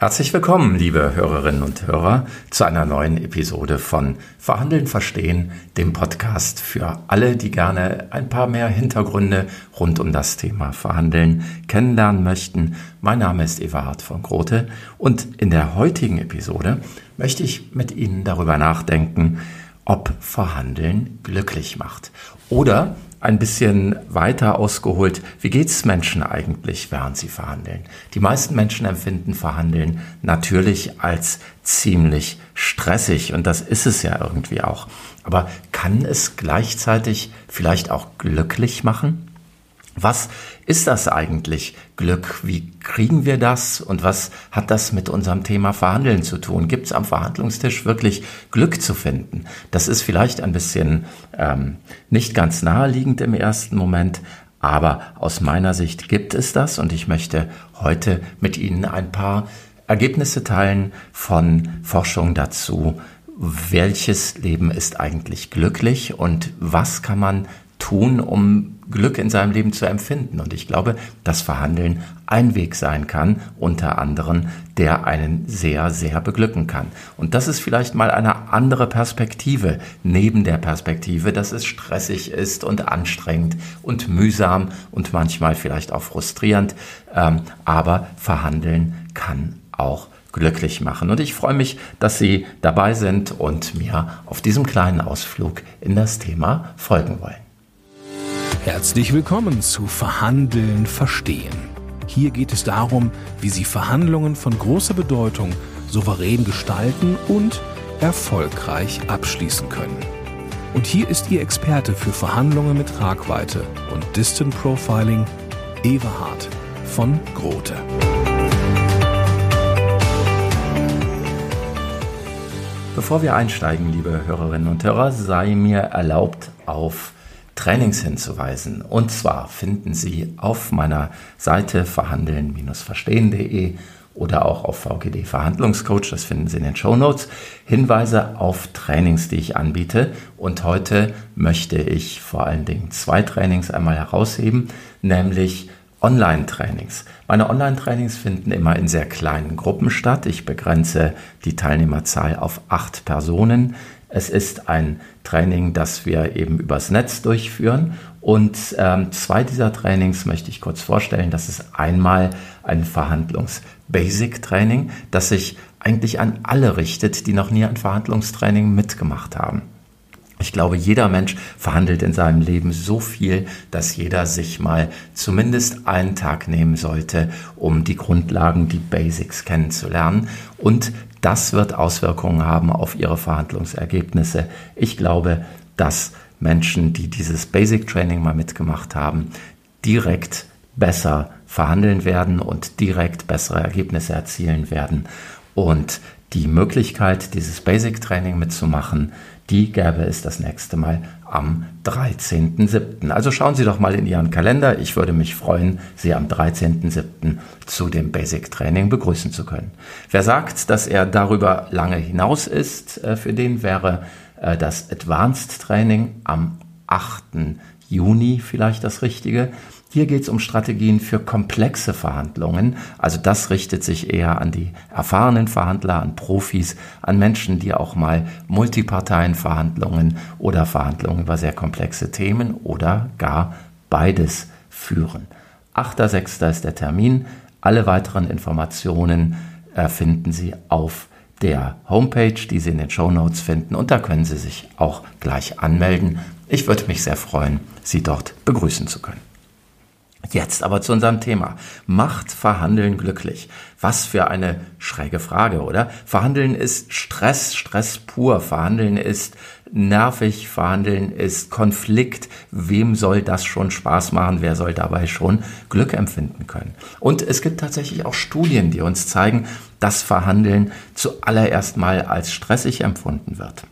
Herzlich willkommen, liebe Hörerinnen und Hörer, zu einer neuen Episode von Verhandeln verstehen, dem Podcast für alle, die gerne ein paar mehr Hintergründe rund um das Thema Verhandeln kennenlernen möchten. Mein Name ist Everhard von Grote und in der heutigen Episode möchte ich mit Ihnen darüber nachdenken, ob Verhandeln glücklich macht oder ein bisschen weiter ausgeholt, wie geht es Menschen eigentlich, während sie verhandeln? Die meisten Menschen empfinden Verhandeln natürlich als ziemlich stressig und das ist es ja irgendwie auch. Aber kann es gleichzeitig vielleicht auch glücklich machen? Was ist das eigentlich Glück? Wie kriegen wir das? Und was hat das mit unserem Thema Verhandeln zu tun? Gibt es am Verhandlungstisch wirklich Glück zu finden? Das ist vielleicht ein bisschen ähm, nicht ganz naheliegend im ersten Moment, aber aus meiner Sicht gibt es das und ich möchte heute mit Ihnen ein paar Ergebnisse teilen von Forschung dazu, welches Leben ist eigentlich glücklich und was kann man tun, um Glück in seinem Leben zu empfinden. Und ich glaube, dass Verhandeln ein Weg sein kann, unter anderem, der einen sehr, sehr beglücken kann. Und das ist vielleicht mal eine andere Perspektive, neben der Perspektive, dass es stressig ist und anstrengend und mühsam und manchmal vielleicht auch frustrierend. Ähm, aber Verhandeln kann auch glücklich machen. Und ich freue mich, dass Sie dabei sind und mir auf diesem kleinen Ausflug in das Thema folgen wollen. Herzlich willkommen zu Verhandeln verstehen. Hier geht es darum, wie Sie Verhandlungen von großer Bedeutung souverän gestalten und erfolgreich abschließen können. Und hier ist Ihr Experte für Verhandlungen mit Tragweite und Distant Profiling, Everhard von Grote. Bevor wir einsteigen, liebe Hörerinnen und Hörer, sei mir erlaubt, auf Trainings hinzuweisen. Und zwar finden Sie auf meiner Seite verhandeln-verstehen.de oder auch auf VGD Verhandlungscoach, das finden Sie in den Show Notes, Hinweise auf Trainings, die ich anbiete. Und heute möchte ich vor allen Dingen zwei Trainings einmal herausheben, nämlich Online-Trainings. Meine Online-Trainings finden immer in sehr kleinen Gruppen statt. Ich begrenze die Teilnehmerzahl auf acht Personen. Es ist ein Training, das wir eben übers Netz durchführen. Und ähm, zwei dieser Trainings möchte ich kurz vorstellen. Das ist einmal ein Verhandlungs-Basic-Training, das sich eigentlich an alle richtet, die noch nie ein Verhandlungstraining mitgemacht haben. Ich glaube, jeder Mensch verhandelt in seinem Leben so viel, dass jeder sich mal zumindest einen Tag nehmen sollte, um die Grundlagen, die Basics kennenzulernen. Und das wird Auswirkungen haben auf ihre Verhandlungsergebnisse. Ich glaube, dass Menschen, die dieses Basic Training mal mitgemacht haben, direkt besser verhandeln werden und direkt bessere Ergebnisse erzielen werden. Und die Möglichkeit, dieses Basic Training mitzumachen, die gäbe es das nächste Mal am 13.07. Also schauen Sie doch mal in Ihren Kalender. Ich würde mich freuen, Sie am 13.07. zu dem Basic Training begrüßen zu können. Wer sagt, dass er darüber lange hinaus ist, äh, für den wäre äh, das Advanced Training am 8. Juni vielleicht das Richtige. Hier geht es um Strategien für komplexe Verhandlungen. Also das richtet sich eher an die erfahrenen Verhandler, an Profis, an Menschen, die auch mal Multiparteienverhandlungen oder Verhandlungen über sehr komplexe Themen oder gar beides führen. 8.6. ist der Termin. Alle weiteren Informationen äh, finden Sie auf der Homepage, die Sie in den Show Notes finden und da können Sie sich auch gleich anmelden. Ich würde mich sehr freuen, Sie dort begrüßen zu können. Jetzt aber zu unserem Thema. Macht Verhandeln glücklich? Was für eine schräge Frage, oder? Verhandeln ist Stress, Stress pur. Verhandeln ist nervig, Verhandeln ist Konflikt. Wem soll das schon Spaß machen? Wer soll dabei schon Glück empfinden können? Und es gibt tatsächlich auch Studien, die uns zeigen, dass Verhandeln zuallererst mal als stressig empfunden wird.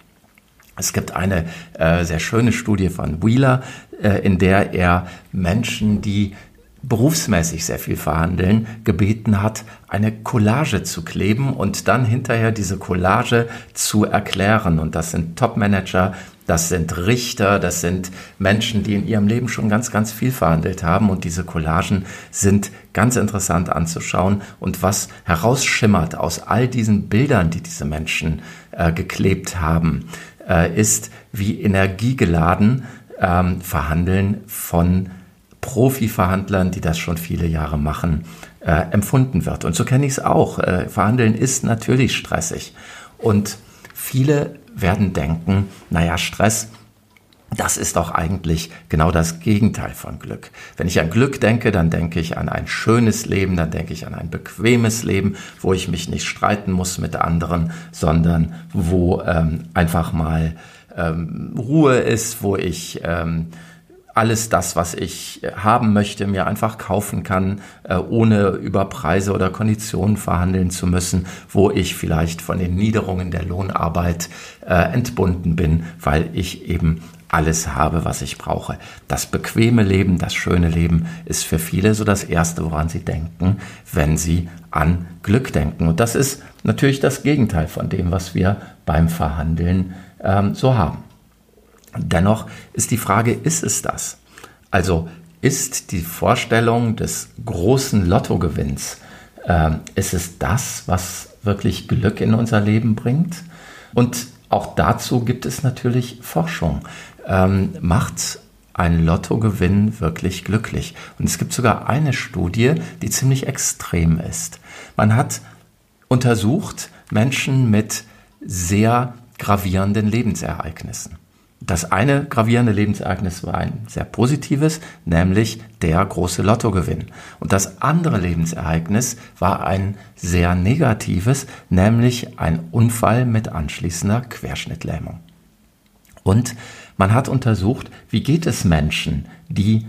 Es gibt eine äh, sehr schöne Studie von Wheeler, in der er Menschen, die berufsmäßig sehr viel verhandeln, gebeten hat, eine Collage zu kleben und dann hinterher diese Collage zu erklären. Und das sind Top-Manager, das sind Richter, das sind Menschen, die in ihrem Leben schon ganz, ganz viel verhandelt haben. Und diese Collagen sind ganz interessant anzuschauen. Und was herausschimmert aus all diesen Bildern, die diese Menschen äh, geklebt haben, äh, ist, wie energiegeladen ähm, Verhandeln von Profi-Verhandlern, die das schon viele Jahre machen, äh, empfunden wird. Und so kenne ich es auch. Äh, Verhandeln ist natürlich stressig. Und viele werden denken, naja, Stress, das ist doch eigentlich genau das Gegenteil von Glück. Wenn ich an Glück denke, dann denke ich an ein schönes Leben, dann denke ich an ein bequemes Leben, wo ich mich nicht streiten muss mit anderen, sondern wo ähm, einfach mal ähm, Ruhe ist, wo ich ähm, alles das, was ich haben möchte, mir einfach kaufen kann, äh, ohne über Preise oder Konditionen verhandeln zu müssen, wo ich vielleicht von den Niederungen der Lohnarbeit äh, entbunden bin, weil ich eben alles habe, was ich brauche. Das bequeme Leben, das schöne Leben ist für viele so das Erste, woran sie denken, wenn sie an Glück denken. Und das ist natürlich das Gegenteil von dem, was wir beim Verhandeln ähm, so haben. Dennoch ist die Frage, ist es das? Also ist die Vorstellung des großen Lottogewinns, äh, ist es das, was wirklich Glück in unser Leben bringt? Und auch dazu gibt es natürlich Forschung. Ähm, macht ein Lottogewinn wirklich glücklich? Und es gibt sogar eine Studie, die ziemlich extrem ist. Man hat untersucht Menschen mit sehr gravierenden Lebensereignissen. Das eine gravierende Lebensereignis war ein sehr positives, nämlich der große Lottogewinn. Und das andere Lebensereignis war ein sehr negatives, nämlich ein Unfall mit anschließender Querschnittlähmung. Und man hat untersucht, wie geht es Menschen, die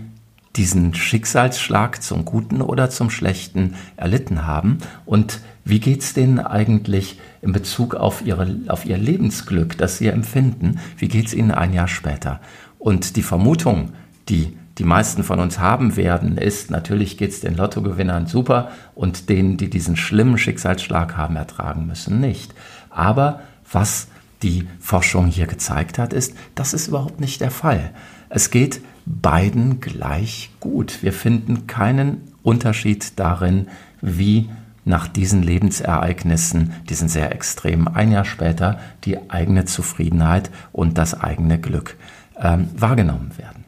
diesen Schicksalsschlag zum Guten oder zum Schlechten erlitten haben und wie geht es denen eigentlich in Bezug auf, ihre, auf ihr Lebensglück, das sie empfinden? Wie geht es ihnen ein Jahr später? Und die Vermutung, die die meisten von uns haben werden, ist, natürlich geht es den Lottogewinnern super und denen, die diesen schlimmen Schicksalsschlag haben, ertragen müssen, nicht. Aber was die Forschung hier gezeigt hat, ist, das ist überhaupt nicht der Fall. Es geht beiden gleich gut. Wir finden keinen Unterschied darin, wie nach diesen Lebensereignissen, diesen sehr extremen, ein Jahr später, die eigene Zufriedenheit und das eigene Glück ähm, wahrgenommen werden.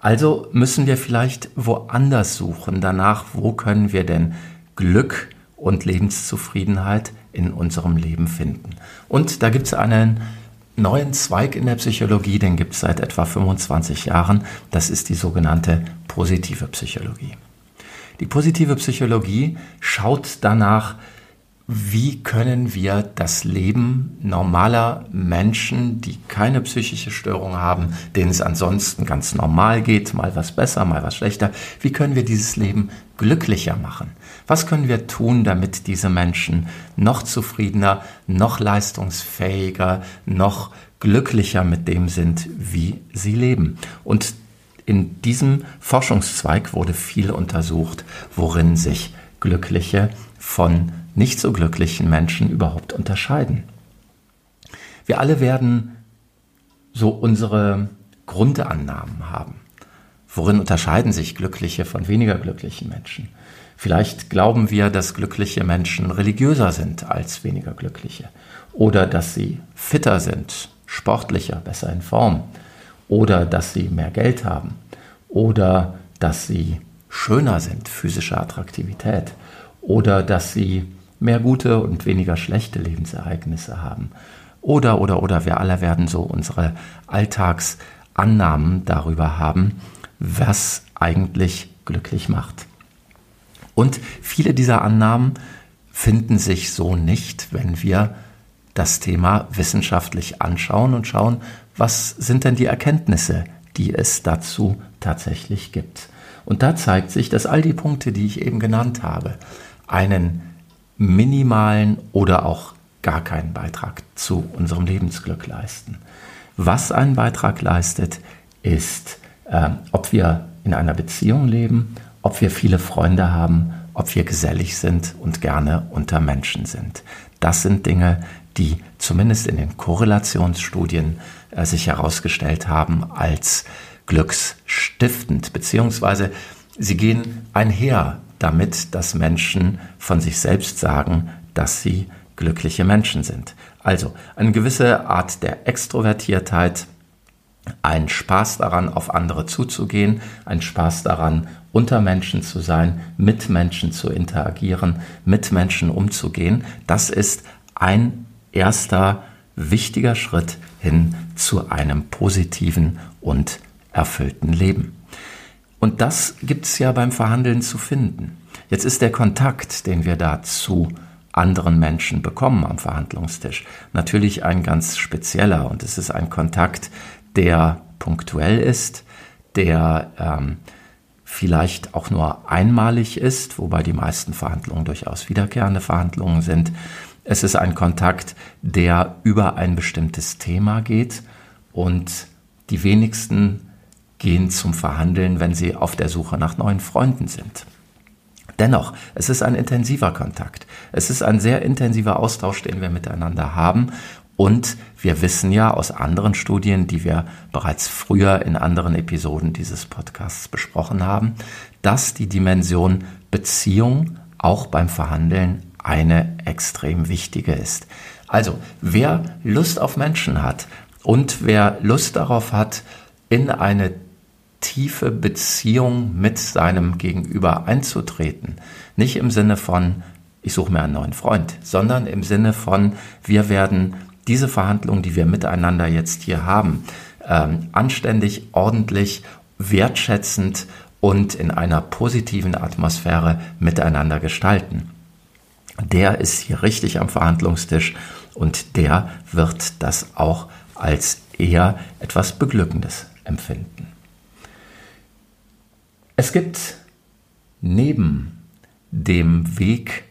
Also müssen wir vielleicht woanders suchen, danach, wo können wir denn Glück und Lebenszufriedenheit in unserem Leben finden. Und da gibt es einen neuen Zweig in der Psychologie, den gibt es seit etwa 25 Jahren, das ist die sogenannte positive Psychologie. Die positive Psychologie schaut danach, wie können wir das Leben normaler Menschen, die keine psychische Störung haben, denen es ansonsten ganz normal geht, mal was besser, mal was schlechter, wie können wir dieses Leben glücklicher machen? Was können wir tun, damit diese Menschen noch zufriedener, noch leistungsfähiger, noch glücklicher mit dem sind, wie sie leben? Und in diesem Forschungszweig wurde viel untersucht, worin sich glückliche von nicht so glücklichen Menschen überhaupt unterscheiden. Wir alle werden so unsere Grundannahmen haben. Worin unterscheiden sich glückliche von weniger glücklichen Menschen? Vielleicht glauben wir, dass glückliche Menschen religiöser sind als weniger glückliche oder dass sie fitter sind, sportlicher, besser in Form oder dass sie mehr Geld haben oder dass sie schöner sind, physische Attraktivität oder dass sie mehr gute und weniger schlechte Lebensereignisse haben. Oder, oder, oder, wir alle werden so unsere Alltagsannahmen darüber haben, was eigentlich glücklich macht. Und viele dieser Annahmen finden sich so nicht, wenn wir das Thema wissenschaftlich anschauen und schauen, was sind denn die Erkenntnisse, die es dazu tatsächlich gibt. Und da zeigt sich, dass all die Punkte, die ich eben genannt habe, einen minimalen oder auch gar keinen Beitrag zu unserem Lebensglück leisten. Was einen Beitrag leistet, ist, äh, ob wir in einer Beziehung leben, ob wir viele Freunde haben, ob wir gesellig sind und gerne unter Menschen sind. Das sind Dinge, die zumindest in den Korrelationsstudien äh, sich herausgestellt haben als glücksstiftend, beziehungsweise sie gehen einher damit, dass Menschen von sich selbst sagen, dass sie glückliche Menschen sind. Also eine gewisse Art der Extrovertiertheit, ein Spaß daran, auf andere zuzugehen, ein Spaß daran, unter Menschen zu sein, mit Menschen zu interagieren, mit Menschen umzugehen, das ist ein erster wichtiger Schritt hin zu einem positiven und erfüllten Leben. Und das gibt es ja beim Verhandeln zu finden. Jetzt ist der Kontakt, den wir dazu anderen Menschen bekommen am Verhandlungstisch, natürlich ein ganz spezieller und es ist ein Kontakt, der punktuell ist, der ähm, vielleicht auch nur einmalig ist, wobei die meisten Verhandlungen durchaus wiederkehrende Verhandlungen sind. Es ist ein Kontakt, der über ein bestimmtes Thema geht und die wenigsten gehen zum Verhandeln, wenn sie auf der Suche nach neuen Freunden sind. Dennoch, es ist ein intensiver Kontakt. Es ist ein sehr intensiver Austausch, den wir miteinander haben. Und wir wissen ja aus anderen Studien, die wir bereits früher in anderen Episoden dieses Podcasts besprochen haben, dass die Dimension Beziehung auch beim Verhandeln eine extrem wichtige ist. Also, wer Lust auf Menschen hat und wer Lust darauf hat, in eine tiefe Beziehung mit seinem Gegenüber einzutreten. Nicht im Sinne von, ich suche mir einen neuen Freund, sondern im Sinne von, wir werden diese Verhandlungen, die wir miteinander jetzt hier haben, ähm, anständig, ordentlich, wertschätzend und in einer positiven Atmosphäre miteinander gestalten. Der ist hier richtig am Verhandlungstisch und der wird das auch als eher etwas Beglückendes empfinden. Gibt neben dem Weg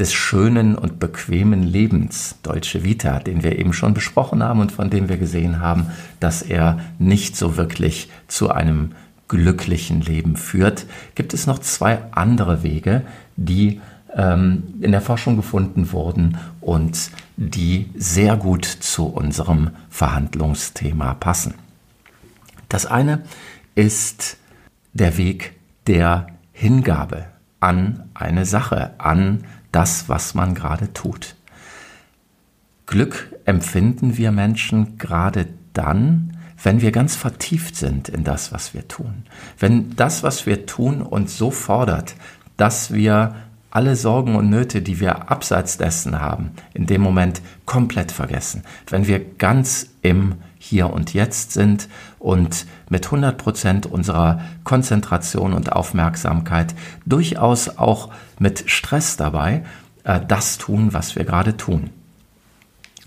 des schönen und bequemen Lebens, Deutsche Vita, den wir eben schon besprochen haben und von dem wir gesehen haben, dass er nicht so wirklich zu einem glücklichen Leben führt, gibt es noch zwei andere Wege, die ähm, in der Forschung gefunden wurden und die sehr gut zu unserem Verhandlungsthema passen. Das eine ist der Weg der Hingabe an eine Sache, an das, was man gerade tut. Glück empfinden wir Menschen gerade dann, wenn wir ganz vertieft sind in das, was wir tun. Wenn das, was wir tun, uns so fordert, dass wir alle Sorgen und Nöte, die wir abseits dessen haben, in dem Moment komplett vergessen. Wenn wir ganz im Hier und Jetzt sind und mit 100 Prozent unserer Konzentration und Aufmerksamkeit durchaus auch mit Stress dabei äh, das tun, was wir gerade tun.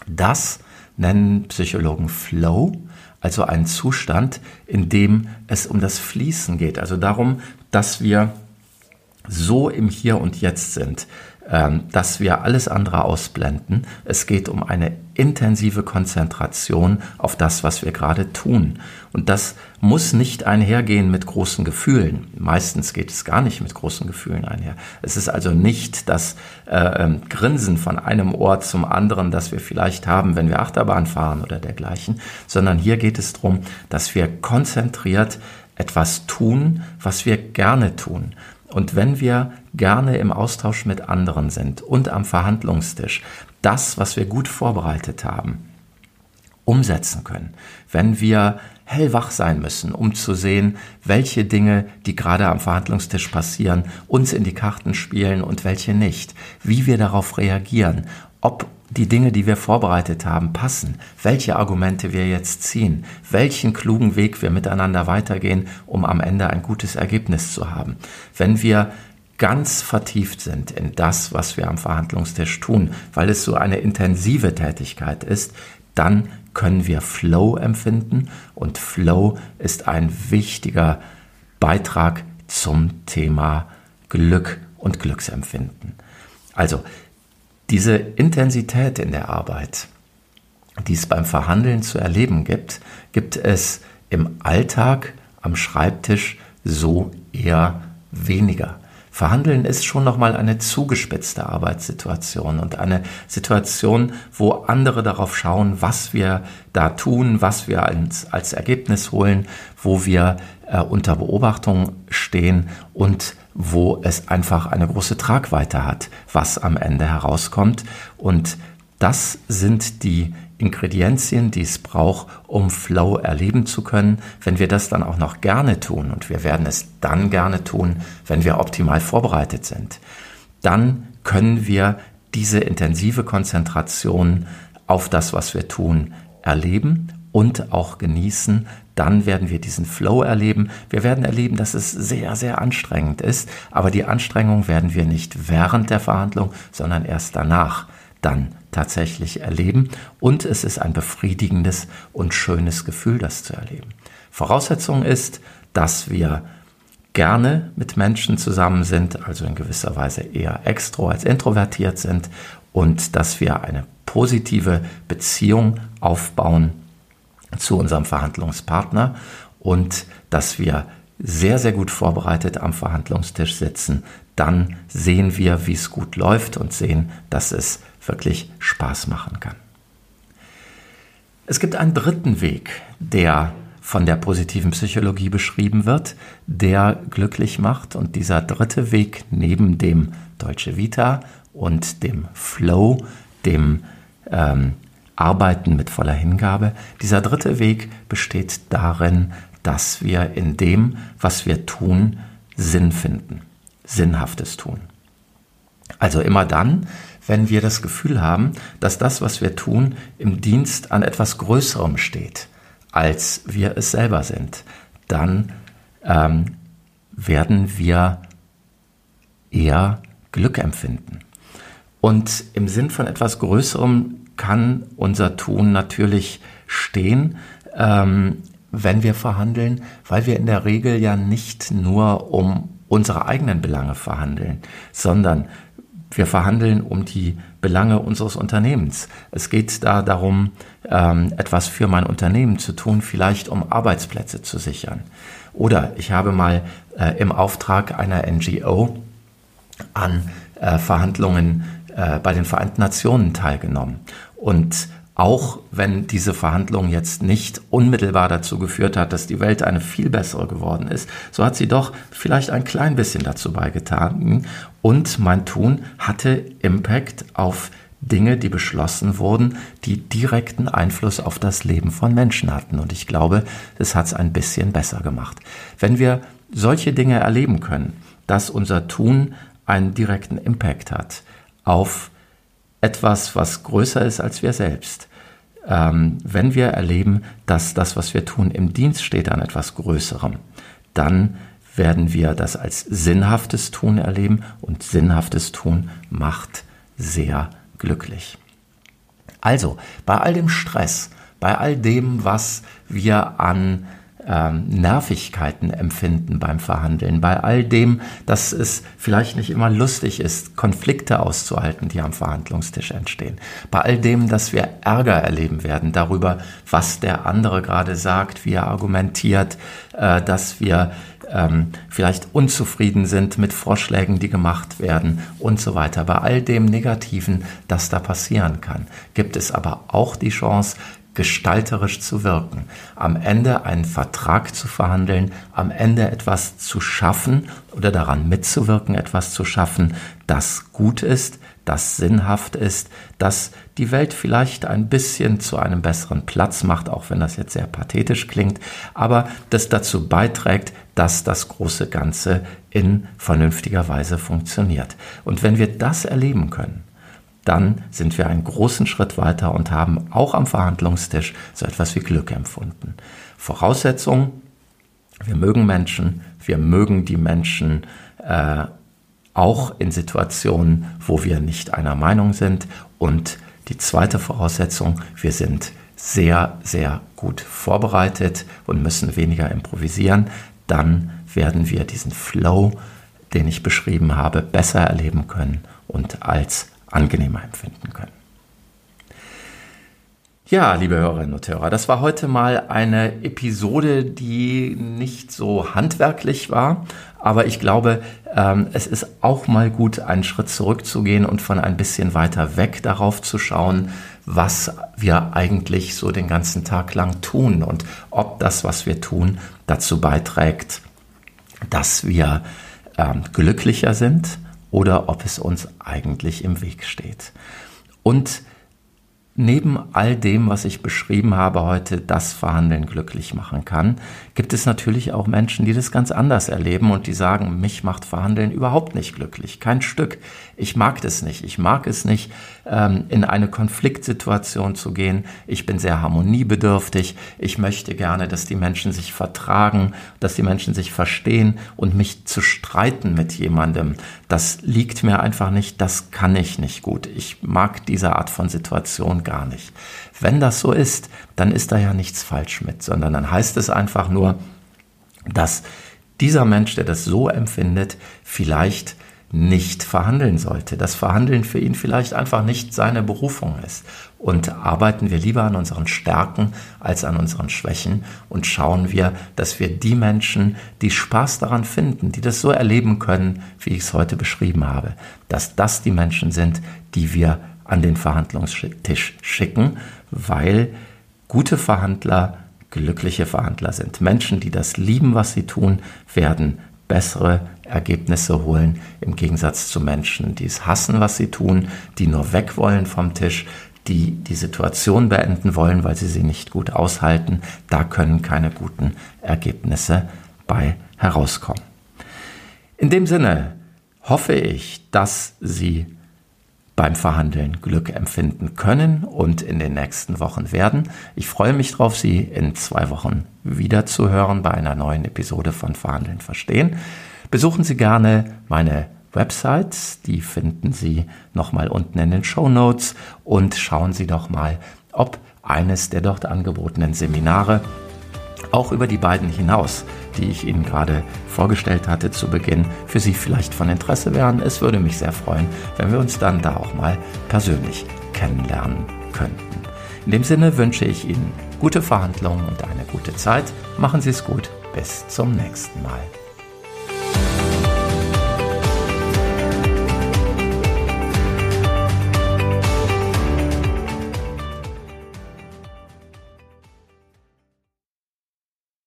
Das nennen Psychologen Flow, also einen Zustand, in dem es um das Fließen geht, also darum, dass wir so im Hier und Jetzt sind, ähm, dass wir alles andere ausblenden. Es geht um eine intensive Konzentration auf das, was wir gerade tun. Und das muss nicht einhergehen mit großen Gefühlen. Meistens geht es gar nicht mit großen Gefühlen einher. Es ist also nicht das äh, ähm, Grinsen von einem Ort zum anderen, das wir vielleicht haben, wenn wir Achterbahn fahren oder dergleichen, sondern hier geht es darum, dass wir konzentriert etwas tun, was wir gerne tun. Und wenn wir gerne im Austausch mit anderen sind und am Verhandlungstisch das, was wir gut vorbereitet haben, umsetzen können, wenn wir hellwach sein müssen, um zu sehen, welche Dinge, die gerade am Verhandlungstisch passieren, uns in die Karten spielen und welche nicht, wie wir darauf reagieren, ob die Dinge, die wir vorbereitet haben, passen, welche Argumente wir jetzt ziehen, welchen klugen Weg wir miteinander weitergehen, um am Ende ein gutes Ergebnis zu haben. Wenn wir ganz vertieft sind in das, was wir am Verhandlungstisch tun, weil es so eine intensive Tätigkeit ist, dann können wir Flow empfinden und Flow ist ein wichtiger Beitrag zum Thema Glück und Glücksempfinden. Also diese Intensität in der Arbeit, die es beim Verhandeln zu erleben gibt, gibt es im Alltag am Schreibtisch so eher weniger. Verhandeln ist schon nochmal eine zugespitzte Arbeitssituation und eine Situation, wo andere darauf schauen, was wir da tun, was wir als, als Ergebnis holen, wo wir äh, unter Beobachtung stehen und wo es einfach eine große Tragweite hat, was am Ende herauskommt. Und das sind die Ingredienzien, die es braucht, um Flow erleben zu können. Wenn wir das dann auch noch gerne tun, und wir werden es dann gerne tun, wenn wir optimal vorbereitet sind, dann können wir diese intensive Konzentration auf das, was wir tun, erleben und auch genießen. Dann werden wir diesen Flow erleben. Wir werden erleben, dass es sehr, sehr anstrengend ist. Aber die Anstrengung werden wir nicht während der Verhandlung, sondern erst danach dann tatsächlich erleben und es ist ein befriedigendes und schönes Gefühl, das zu erleben. Voraussetzung ist, dass wir gerne mit Menschen zusammen sind, also in gewisser Weise eher extro als introvertiert sind und dass wir eine positive Beziehung aufbauen zu unserem Verhandlungspartner und dass wir sehr, sehr gut vorbereitet am Verhandlungstisch sitzen, dann sehen wir, wie es gut läuft und sehen, dass es wirklich Spaß machen kann. Es gibt einen dritten Weg, der von der positiven Psychologie beschrieben wird, der glücklich macht. Und dieser dritte Weg neben dem Deutsche Vita und dem Flow, dem ähm, Arbeiten mit voller Hingabe, dieser dritte Weg besteht darin, dass wir in dem, was wir tun, Sinn finden, Sinnhaftes tun. Also immer dann, wenn wir das Gefühl haben, dass das, was wir tun, im Dienst an etwas Größerem steht, als wir es selber sind, dann ähm, werden wir eher Glück empfinden. Und im Sinn von etwas Größerem kann unser Tun natürlich stehen, ähm, wenn wir verhandeln, weil wir in der Regel ja nicht nur um unsere eigenen Belange verhandeln, sondern wir verhandeln um die Belange unseres Unternehmens. Es geht da darum, ähm, etwas für mein Unternehmen zu tun, vielleicht um Arbeitsplätze zu sichern. Oder ich habe mal äh, im Auftrag einer NGO an äh, Verhandlungen äh, bei den Vereinten Nationen teilgenommen. Und auch wenn diese Verhandlung jetzt nicht unmittelbar dazu geführt hat, dass die Welt eine viel bessere geworden ist, so hat sie doch vielleicht ein klein bisschen dazu beigetragen. Und mein Tun hatte Impact auf Dinge, die beschlossen wurden, die direkten Einfluss auf das Leben von Menschen hatten. Und ich glaube, das hat es ein bisschen besser gemacht. Wenn wir solche Dinge erleben können, dass unser Tun einen direkten Impact hat auf etwas, was größer ist als wir selbst. Ähm, wenn wir erleben, dass das, was wir tun, im Dienst steht an etwas Größerem, dann werden wir das als sinnhaftes Tun erleben und sinnhaftes Tun macht sehr glücklich. Also, bei all dem Stress, bei all dem, was wir an ähm, Nervigkeiten empfinden beim Verhandeln, bei all dem, dass es vielleicht nicht immer lustig ist, Konflikte auszuhalten, die am Verhandlungstisch entstehen, bei all dem, dass wir Ärger erleben werden darüber, was der andere gerade sagt, wie er argumentiert, äh, dass wir ähm, vielleicht unzufrieden sind mit Vorschlägen, die gemacht werden und so weiter. Bei all dem Negativen, das da passieren kann, gibt es aber auch die Chance, gestalterisch zu wirken, am Ende einen Vertrag zu verhandeln, am Ende etwas zu schaffen oder daran mitzuwirken, etwas zu schaffen, das gut ist, das sinnhaft ist, das die Welt vielleicht ein bisschen zu einem besseren Platz macht, auch wenn das jetzt sehr pathetisch klingt, aber das dazu beiträgt, dass das große Ganze in vernünftiger Weise funktioniert. Und wenn wir das erleben können, dann sind wir einen großen Schritt weiter und haben auch am Verhandlungstisch so etwas wie Glück empfunden. Voraussetzung, wir mögen Menschen, wir mögen die Menschen äh, auch in Situationen, wo wir nicht einer Meinung sind. Und die zweite Voraussetzung, wir sind sehr, sehr gut vorbereitet und müssen weniger improvisieren. Dann werden wir diesen Flow, den ich beschrieben habe, besser erleben können und als angenehmer empfinden können. Ja, liebe Hörerinnen und Hörer, das war heute mal eine Episode, die nicht so handwerklich war, aber ich glaube, ähm, es ist auch mal gut, einen Schritt zurückzugehen und von ein bisschen weiter weg darauf zu schauen, was wir eigentlich so den ganzen Tag lang tun und ob das, was wir tun, dazu beiträgt, dass wir ähm, glücklicher sind oder ob es uns eigentlich im Weg steht. Und Neben all dem, was ich beschrieben habe heute, das Verhandeln glücklich machen kann, gibt es natürlich auch Menschen, die das ganz anders erleben und die sagen, mich macht Verhandeln überhaupt nicht glücklich, kein Stück. Ich mag das nicht. Ich mag es nicht, ähm, in eine Konfliktsituation zu gehen. Ich bin sehr harmoniebedürftig. Ich möchte gerne, dass die Menschen sich vertragen, dass die Menschen sich verstehen und mich zu streiten mit jemandem, das liegt mir einfach nicht, das kann ich nicht gut. Ich mag diese Art von Situation gar nicht. Wenn das so ist, dann ist da ja nichts falsch mit, sondern dann heißt es einfach nur, dass dieser Mensch, der das so empfindet, vielleicht nicht verhandeln sollte, dass Verhandeln für ihn vielleicht einfach nicht seine Berufung ist. Und arbeiten wir lieber an unseren Stärken als an unseren Schwächen und schauen wir, dass wir die Menschen, die Spaß daran finden, die das so erleben können, wie ich es heute beschrieben habe, dass das die Menschen sind, die wir an den Verhandlungstisch schicken, weil gute Verhandler glückliche Verhandler sind. Menschen, die das lieben, was sie tun, werden bessere Ergebnisse holen, im Gegensatz zu Menschen, die es hassen, was sie tun, die nur weg wollen vom Tisch, die die Situation beenden wollen, weil sie sie nicht gut aushalten. Da können keine guten Ergebnisse bei herauskommen. In dem Sinne hoffe ich, dass Sie beim Verhandeln Glück empfinden können und in den nächsten Wochen werden. Ich freue mich darauf, Sie in zwei Wochen wieder zu hören bei einer neuen Episode von Verhandeln verstehen. Besuchen Sie gerne meine Website, die finden Sie nochmal unten in den Show Notes und schauen Sie doch mal, ob eines der dort angebotenen Seminare auch über die beiden hinaus, die ich Ihnen gerade vorgestellt hatte zu Beginn, für Sie vielleicht von Interesse wären. Es würde mich sehr freuen, wenn wir uns dann da auch mal persönlich kennenlernen könnten. In dem Sinne wünsche ich Ihnen gute Verhandlungen und eine gute Zeit. Machen Sie es gut. Bis zum nächsten Mal.